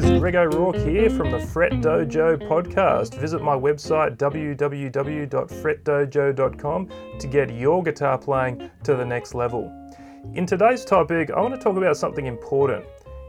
guys, Greg O'Rourke here from the Fret Dojo podcast. Visit my website www.fretdojo.com to get your guitar playing to the next level. In today's topic, I want to talk about something important.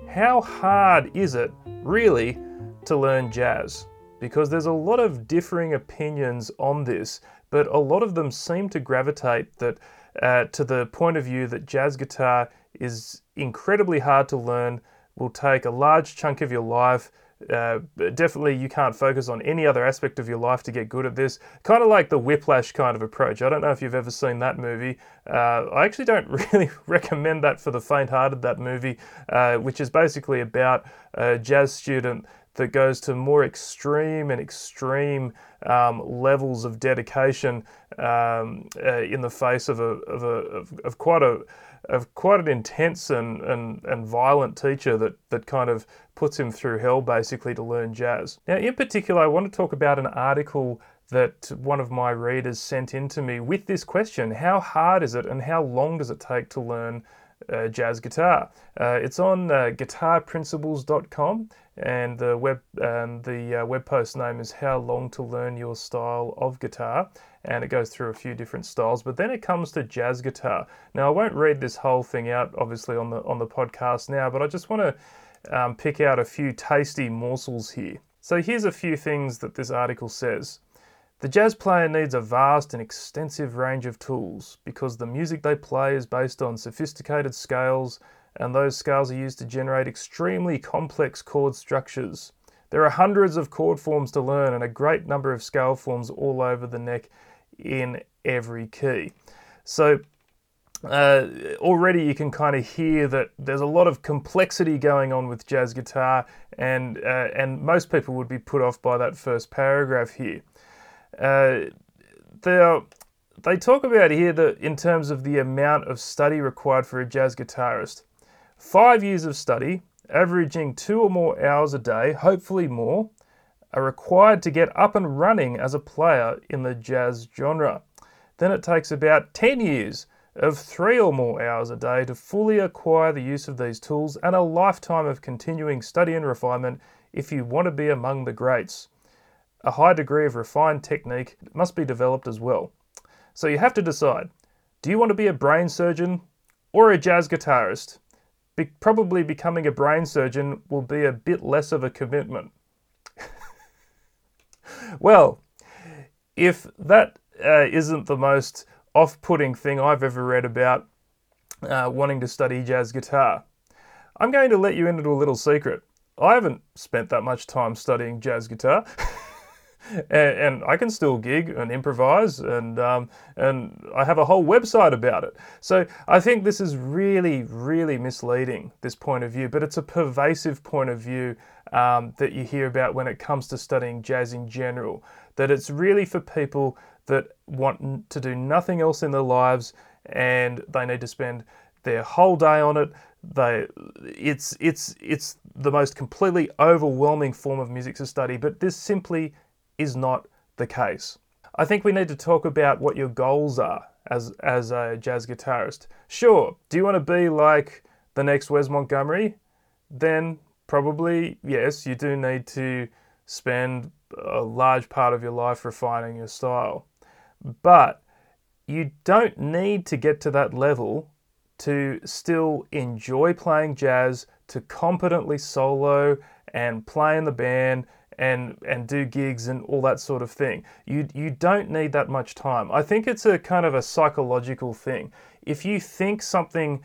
How hard is it, really, to learn jazz? Because there's a lot of differing opinions on this, but a lot of them seem to gravitate that uh, to the point of view that jazz guitar is incredibly hard to learn, will take a large chunk of your life. Uh, definitely, you can't focus on any other aspect of your life to get good at this. Kind of like the whiplash kind of approach. I don't know if you've ever seen that movie. Uh, I actually don't really recommend that for the faint hearted, that movie, uh, which is basically about a jazz student that goes to more extreme and extreme um, levels of dedication um, uh, in the face of a, of, a, of, of quite a of quite an intense and, and, and violent teacher that, that kind of puts him through hell basically to learn jazz. Now, in particular, I want to talk about an article that one of my readers sent in to me with this question How hard is it and how long does it take to learn uh, jazz guitar? Uh, it's on uh, guitarprinciples.com and the web um, the uh, web post name is how long to learn your style of guitar and it goes through a few different styles but then it comes to jazz guitar. Now i won't read this whole thing out obviously on the on the podcast now but i just want to um, pick out a few tasty morsels here. So here's a few things that this article says the jazz player needs a vast and extensive range of tools because the music they play is based on sophisticated scales and those scales are used to generate extremely complex chord structures. There are hundreds of chord forms to learn and a great number of scale forms all over the neck in every key. So uh, already you can kind of hear that there's a lot of complexity going on with jazz guitar, and uh, and most people would be put off by that first paragraph here. Uh, they they talk about here that in terms of the amount of study required for a jazz guitarist. Five years of study, averaging two or more hours a day, hopefully more, are required to get up and running as a player in the jazz genre. Then it takes about 10 years of three or more hours a day to fully acquire the use of these tools and a lifetime of continuing study and refinement if you want to be among the greats. A high degree of refined technique must be developed as well. So you have to decide do you want to be a brain surgeon or a jazz guitarist? be- probably becoming a brain surgeon will be a bit less of a commitment. well, if that uh, not the most off putting thing I've ever read about uh, wanting to study jazz guitar, I'm going to let you into a little secret. I haven't spent that much time studying jazz guitar. and, and, I can still gig and improvise, and um, and I have a whole website about it. So I think this is really, really misleading this point of view, but it's a pervasive point of view um, that you hear about when it comes to studying jazz in general. That it's really for people that want to do nothing else in their lives, and they need to spend their whole day on it. They, it's it's it's the most completely overwhelming form of music to study, but this simply is not the case. I think we need to talk about what your goals are as, as a jazz guitarist. Sure, do you want to be like the next Wes Montgomery? Then probably, yes, you do need to spend a large part of your life refining your style. But you don't need to get to that level to still enjoy playing jazz, to competently solo and play in the band and and do gigs and all that sort of thing. You you don't need that much time. I think it's a kind of a psychological thing. If you think something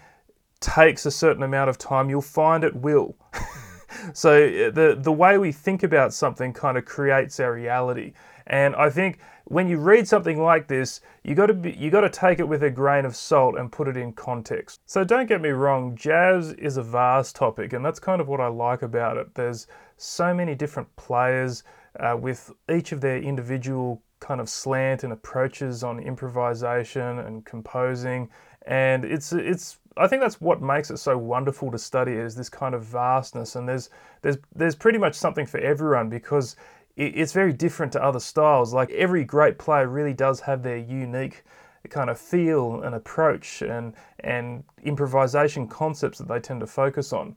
takes a certain amount of time, you'll find it will. so uh, the the way we think about something kind of creates our reality. And I think when you read something like this, you got to be, you got to take it with a grain of salt and put it in context. So don't get me wrong, jazz is a vast topic, and that's kind of what I like about it. There's so many different players uh, with each of their individual kind of slant and approaches on improvisation and composing, and it's it's I think that's what makes it so wonderful to study is this kind of vastness, and there's there's there's pretty much something for everyone because it's very different to other styles. Like every great player really does have their unique kind of feel and approach and and improvisation concepts that they tend to focus on.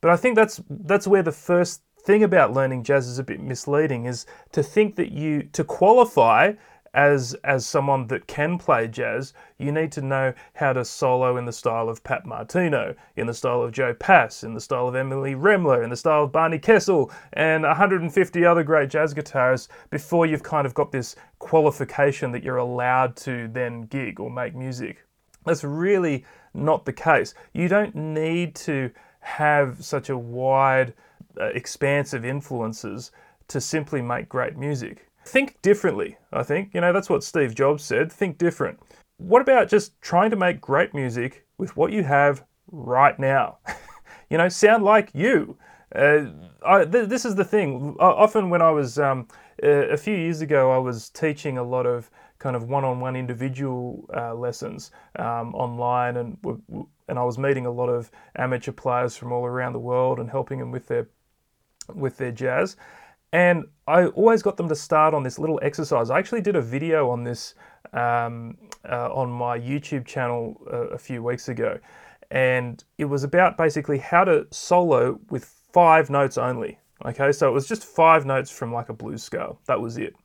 But I think that's that's where the first thing about learning jazz is a bit misleading is to think that you to qualify as as someone that can play jazz, you need to know how to solo in the style of Pat Martino, in the style of Joe Pass, in the style of Emily Remler, in the style of Barney Kessel, and 150 other great jazz guitarists before you've kind of got this qualification that you're allowed to then gig or make music. That's really not the case. You don't need to have such a wide, uh, expansive influences to simply make great music. Think differently, I think. You know, that's what Steve Jobs said think different. What about just trying to make great music with what you have right now? you know, sound like you. Uh, I, th- this is the thing. Often, when I was um, a few years ago, I was teaching a lot of kind of one-on-one individual uh, lessons um, online, and and I was meeting a lot of amateur players from all around the world and helping them with their with their jazz. And I always got them to start on this little exercise. I actually did a video on this um, uh, on my YouTube channel uh, a few weeks ago. And it was about basically how to solo with five notes only. Okay, so it was just five notes from like a blues scale. That was it.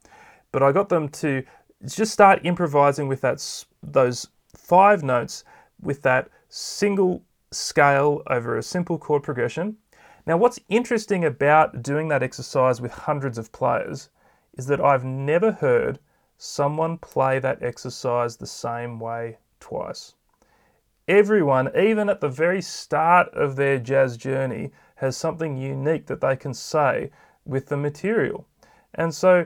But I got them to just start improvising with that those five notes with that single scale over a simple chord progression now, what's interesting about doing that exercise with hundreds of players is that I've never heard someone play that exercise the same way twice. Everyone, even at the very start of their jazz journey, has something unique that they can say with the material. And so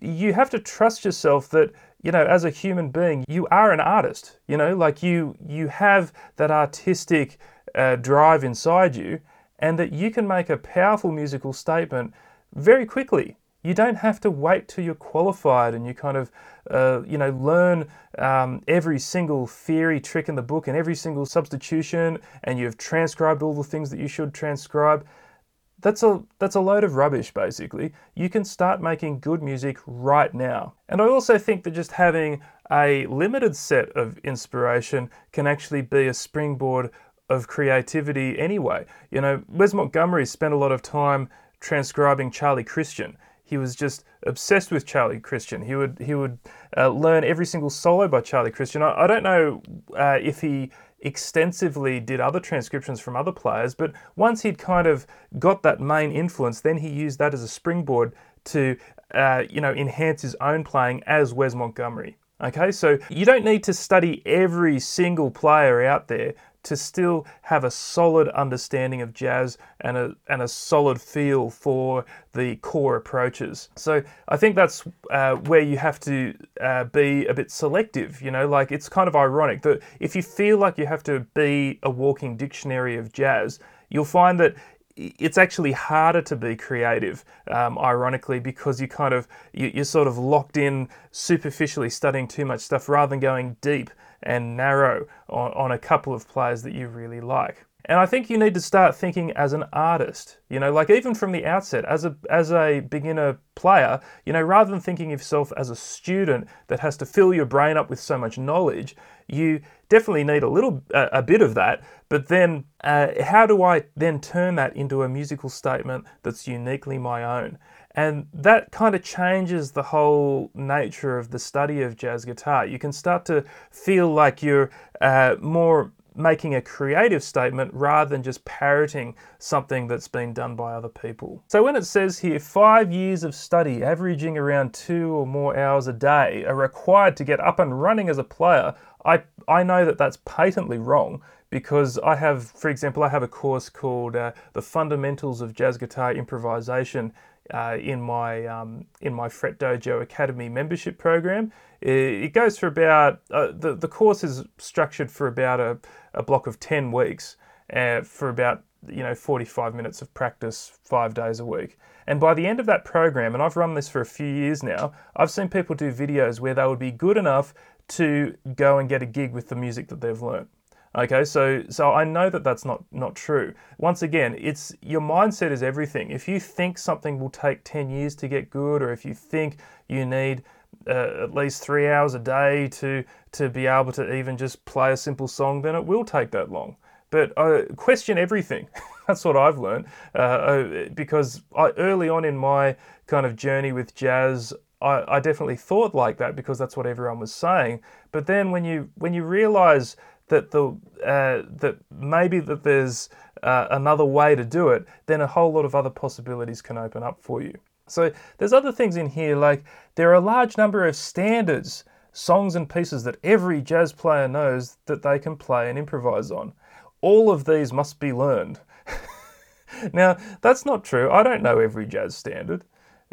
you have to trust yourself that you know as a human being you are an artist you know like you you have that artistic uh, drive inside you and that you can make a powerful musical statement very quickly. You don't have to wait till you're qualified and you kind of, uh, you know, learn um, every single theory trick in the book and every single substitution, and you've transcribed all the things that you should transcribe. That's a that's a load of rubbish basically. You can start making good music right now. And I also think that just having a limited set of inspiration can actually be a springboard of creativity anyway. You know, Wes Montgomery spent a lot of time transcribing Charlie Christian. He was just obsessed with Charlie Christian. He would he would uh, learn every single solo by Charlie Christian. I, I don't know uh, if he extensively did other transcriptions from other players, but once he'd kind of got that main influence, then he used that as a springboard to uh, you know enhance his own playing as Wes Montgomery. Okay, so you don't need to study every single player out there to still have a solid understanding of jazz and a, and a solid feel for the core approaches. So I think that's uh, where you have to uh, be a bit selective. You know, like it's kind of ironic that if you feel like you have to be a walking dictionary of jazz, you'll find that it's actually harder to be creative, um, ironically, because you kind of you, are sort of locked in superficially studying too much stuff rather than going deep and narrow on, on a couple of players that you really like. And I think you need to start thinking as an artist, you know, like even from the outset, as a as a beginner player, you know, rather than thinking of yourself as a student that has to fill your brain up with so much knowledge, you definitely need a little a, bit of that. But then, uh, how do I then turn that into a musical statement that's uniquely my own? And that kind of changes the whole nature of the study of jazz guitar. You can start to feel like you're uh, more making a creative statement rather than just parroting something that's been done by other people. So when it says here five years of study, averaging around two or more hours a day, are required to get up and running as a player, I, I know that that's patently wrong because I have, for example, I have a course called uh, The Fundamentals of Jazz Guitar Improvisation uh, in my um, in my Fret Dojo Academy membership program. It, it goes for about uh, the the course is structured for about a, a block of ten weeks uh, for about you know 45 minutes of practice five days a week. And by the end of that program, and I've run this for a few years now, I've seen people do videos where they would be good enough to go and get a gig with the music that they've learned. Okay, so so I know that that's not not true. Once again, it's your mindset is everything. If you think something will take 10 years to get good or if you think you need uh, at least 3 hours a day to to be able to even just play a simple song, then it will take that long. But uh, question everything. That's what I've learned uh, because I, early on in my kind of journey with jazz, I, I definitely thought like that because that's what everyone was saying. But then when you when you realise that the uh, that maybe that there's uh, another way to do it, then a whole lot of other possibilities can open up for you. So there's other things in here like there are a large number of standards, songs and pieces that every jazz player knows that they can play and improvise on. All of these must be learned. now that's not true. I don't know every jazz standard.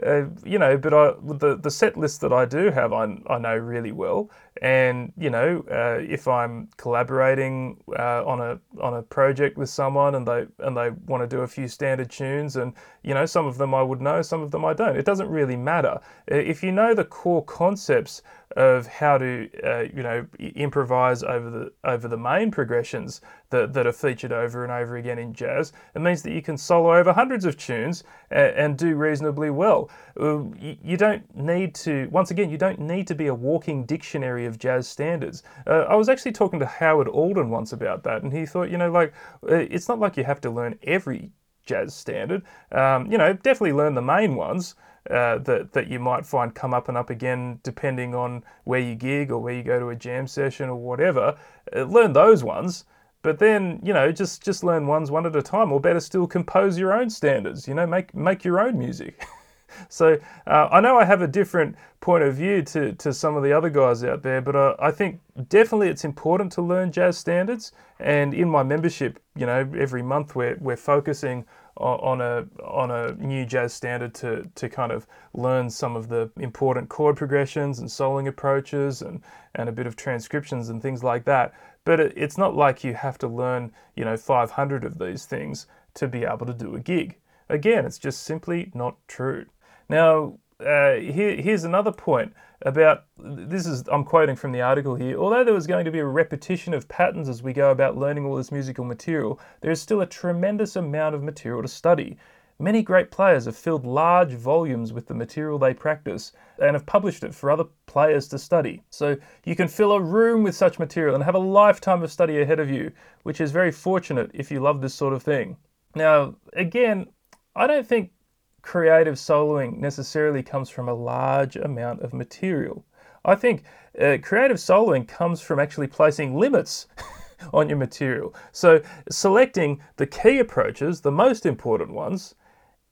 Uh, you know, but I the the set list that I do have, I, I know really well, and you know, uh, if I'm collaborating uh, on a on a project with someone and they and they want to do a few standard tunes, and you know, some of them I would know, some of them I don't. It doesn't really matter if you know the core concepts of how to uh, you know improvise over the over the main progressions that, that are featured over and over again in jazz. It means that you can solo over hundreds of tunes and, and do reasonably well. Uh, you, don't need to once again you don't need to be a walking dictionary of jazz standards. Uh, I was actually talking to Howard Alden once about that, and he thought you know like uh, it's not like you have to learn every jazz standard. Um, you know definitely learn the main ones uh, that that you might find come up and up again depending on where you gig or where you go to a jam session or whatever. Uh, learn those ones, but then you know just just learn ones one at a time, or better still, compose your own standards. You know, make make your own music. so uh, I know I have a different point of view to, to some of the other guys out there, but uh, I think definitely it's important to learn jazz standards. And in my membership, you know, every month we're, we're focusing on a on a new jazz standard to to kind of learn some of the important chord progressions and soloing approaches and and a bit of transcriptions and things like that. But it, it's not like you have to learn you know 500 of these things to be able to do a gig. Again, it's just simply not true. Now, uh, here, here's another point about this is I'm quoting from the article here. Although there was going to be a repetition of patterns as we go about learning all this musical material, there is still a tremendous amount of material to study. Many great players have filled large volumes with the material they practice and have published it for other players to study. So you can fill a room with such material and have a lifetime of study ahead of you, which is very fortunate if you love this sort of thing. Now, again, I don't think creative soloing necessarily comes from a large amount of material. I think uh, creative soloing comes from actually placing limits on your material. So, selecting the key approaches, the most important ones,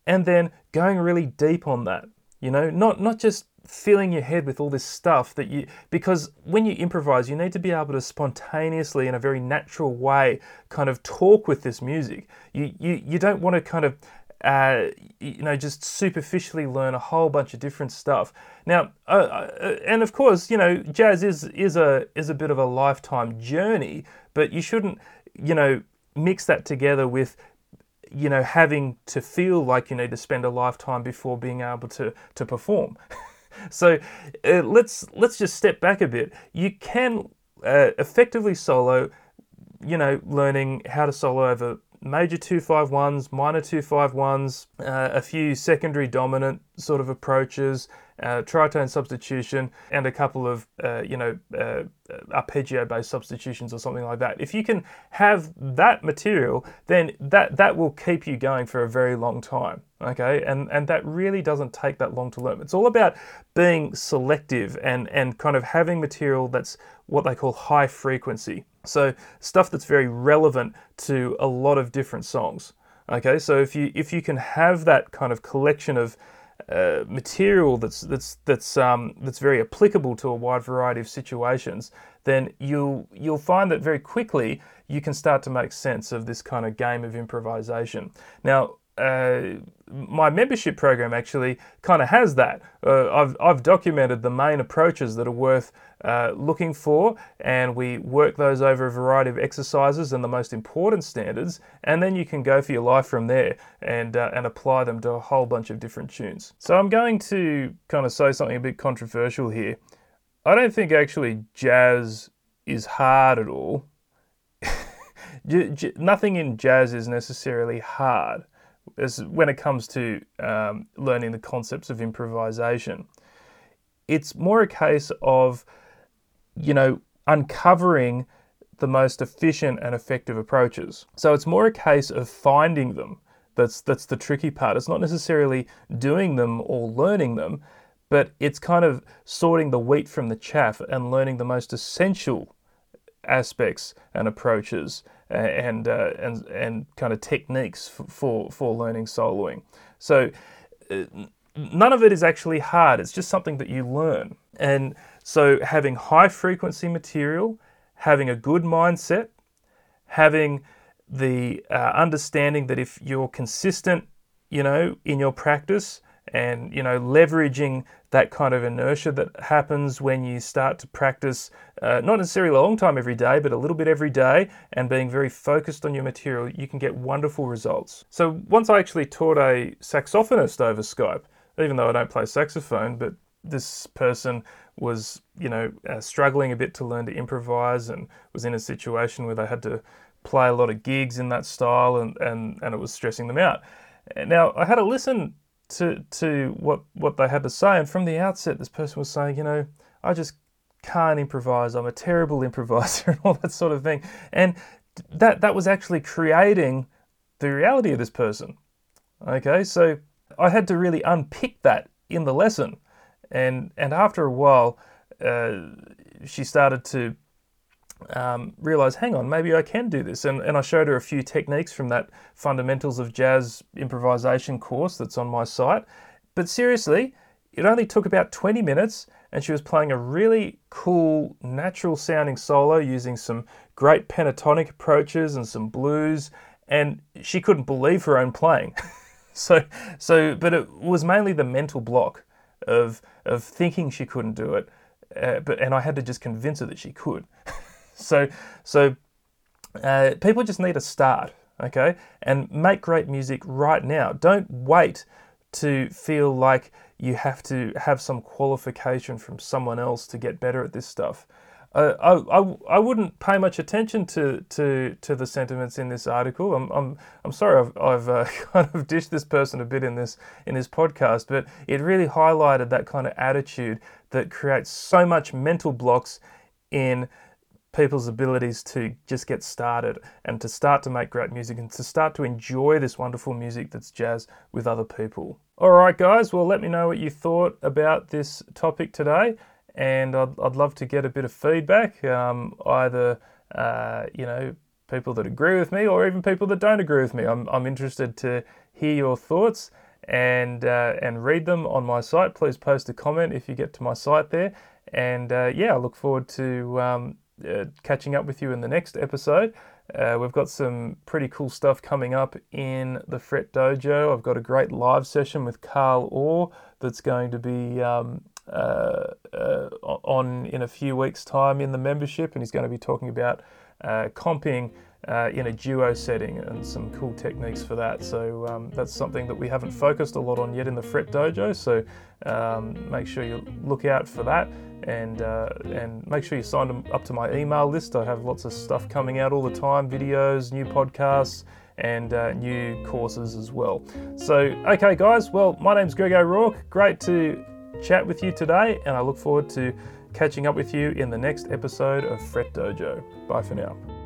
and then going really deep on that. You know, not not just filling your head with all this stuff that you because when you improvise you need to be able to spontaneously in a very natural way kind of talk with this music you you, you don't want to kind of uh, you know, just superficially learn a whole bunch of different stuff. Now, uh, uh, and of course, you know, jazz is is a is a bit of a lifetime journey, but you shouldn't, you know, mix that together with you know having to feel like you need to spend a lifetime before being able to to perform so uh, let's let's just step back a bit you can uh, effectively solo you know learning how to solo over major 251s, minor 251s, uh, a few secondary dominant sort of approaches, uh, tritone substitution, and a couple of, uh, you know, uh, arpeggio based substitutions or something like that. If you can have that material, then that, that will keep you going for a very long time. Okay, and, and that really doesn't take that long to learn. It's all about being selective and, and kind of having material that's what they call high frequency. So stuff that's very relevant to a lot of different songs. Okay, so if you if you can have that kind of collection of uh, material that's that's that's um, that's very applicable to a wide variety of situations, then you'll you'll find that very quickly you can start to make sense of this kind of game of improvisation. Now, uh, my membership program actually kind of has that. Uh, I've, I've documented the main approaches that are worth uh, looking for, and we work those over a variety of exercises and the most important standards, and then you can go for your life from there and, uh, and apply them to a whole bunch of different tunes. So I'm going to kind of say something a bit controversial here. I don't think actually jazz is hard at all. Nothing in jazz is necessarily hard as when it comes to um, learning the concepts of improvisation. It's more a case of, you know, uncovering the most efficient and effective approaches. So it's more a case of finding them. That's that's the tricky part. It's not necessarily doing them or learning them, but it's kind of sorting the wheat from the chaff and learning the most essential aspects and approaches and uh, and and kind of techniques for for learning soloing. So uh, none of it is actually hard. It's just something that you learn. And so having high frequency material, having a good mindset, having the uh, understanding that if you're consistent, you know, in your practice and you know leveraging that kind of inertia that happens when you start to practice uh, not necessarily a long time every day but a little bit every day and being very focused on your material you can get wonderful results. So once i actually taught a saxophonist over skype even though i don't play saxophone but this person was you know uh, struggling a bit to learn to improvise and was in a situation where they had to play a lot of gigs in that style and, and, and it was stressing them out. Now i had to listen to to what what they had to say. And from the outset, this person was saying, you know, I just can't improvise. I'm a terrible improviser and all that sort of thing. And that that was actually creating the reality of this person. Okay, so I had to really unpick that in the lesson, and and after a while, uh, she started to um, hang on, maybe I can do this. And, and I showed her a few techniques from that Fundamentals of Jazz improvisation course that's on my site. But seriously, it only took about 20 minutes, and she was playing a really cool, natural sounding solo using some great pentatonic approaches and some blues, and she couldn't believe her own playing. so, so, but it was mainly the mental block of, of thinking she couldn't do it. Uh, but and I had to just convince her that she could. So, so uh, people just need to start, okay, and make great music right now. Don't wait to feel like you have to have some qualification from someone else to get better at this stuff. Uh, I, I, I wouldn't pay much attention to, to, to the sentiments in this article. I'm, I'm, I'm sorry I've, I've uh, kind of dished this person a bit in this, in this podcast, but it really highlighted that kind of attitude that creates so much mental blocks in people's abilities to just get started and to start to make great music and to start to enjoy this wonderful music that's jazz with other people. All right, guys, well, let me know what you thought about this topic today, and I'd, I'd love to get a bit of feedback, um, either, uh, you know, people that agree with me or even people that don't agree with me. I'm, I'm interested to hear your thoughts and uh, and read them on my site. Please post a comment if you get to my site there. And uh, yeah, I look forward to um, uh, catching up with you in the next episode. Uh, we've got some pretty cool stuff coming up in the Fret Dojo. I've got a great live session with Carl Orr that's going to be um, uh, uh, on in a few weeks' time in the membership, and he's going to be talking about uh, comping uh, in a duo setting and some cool techniques for that. So um, that's something that we haven't focused a lot on yet in the Fret Dojo. So um, make sure you look out for that and uh, and make sure you sign up to my email list. I have lots of stuff coming out all the time, videos, new podcasts. And uh, new courses as well. So, okay, guys, well, my name's Greg O'Rourke. Great to chat with you today, and I look forward to catching up with you in the next episode of Fret Dojo. Bye for now.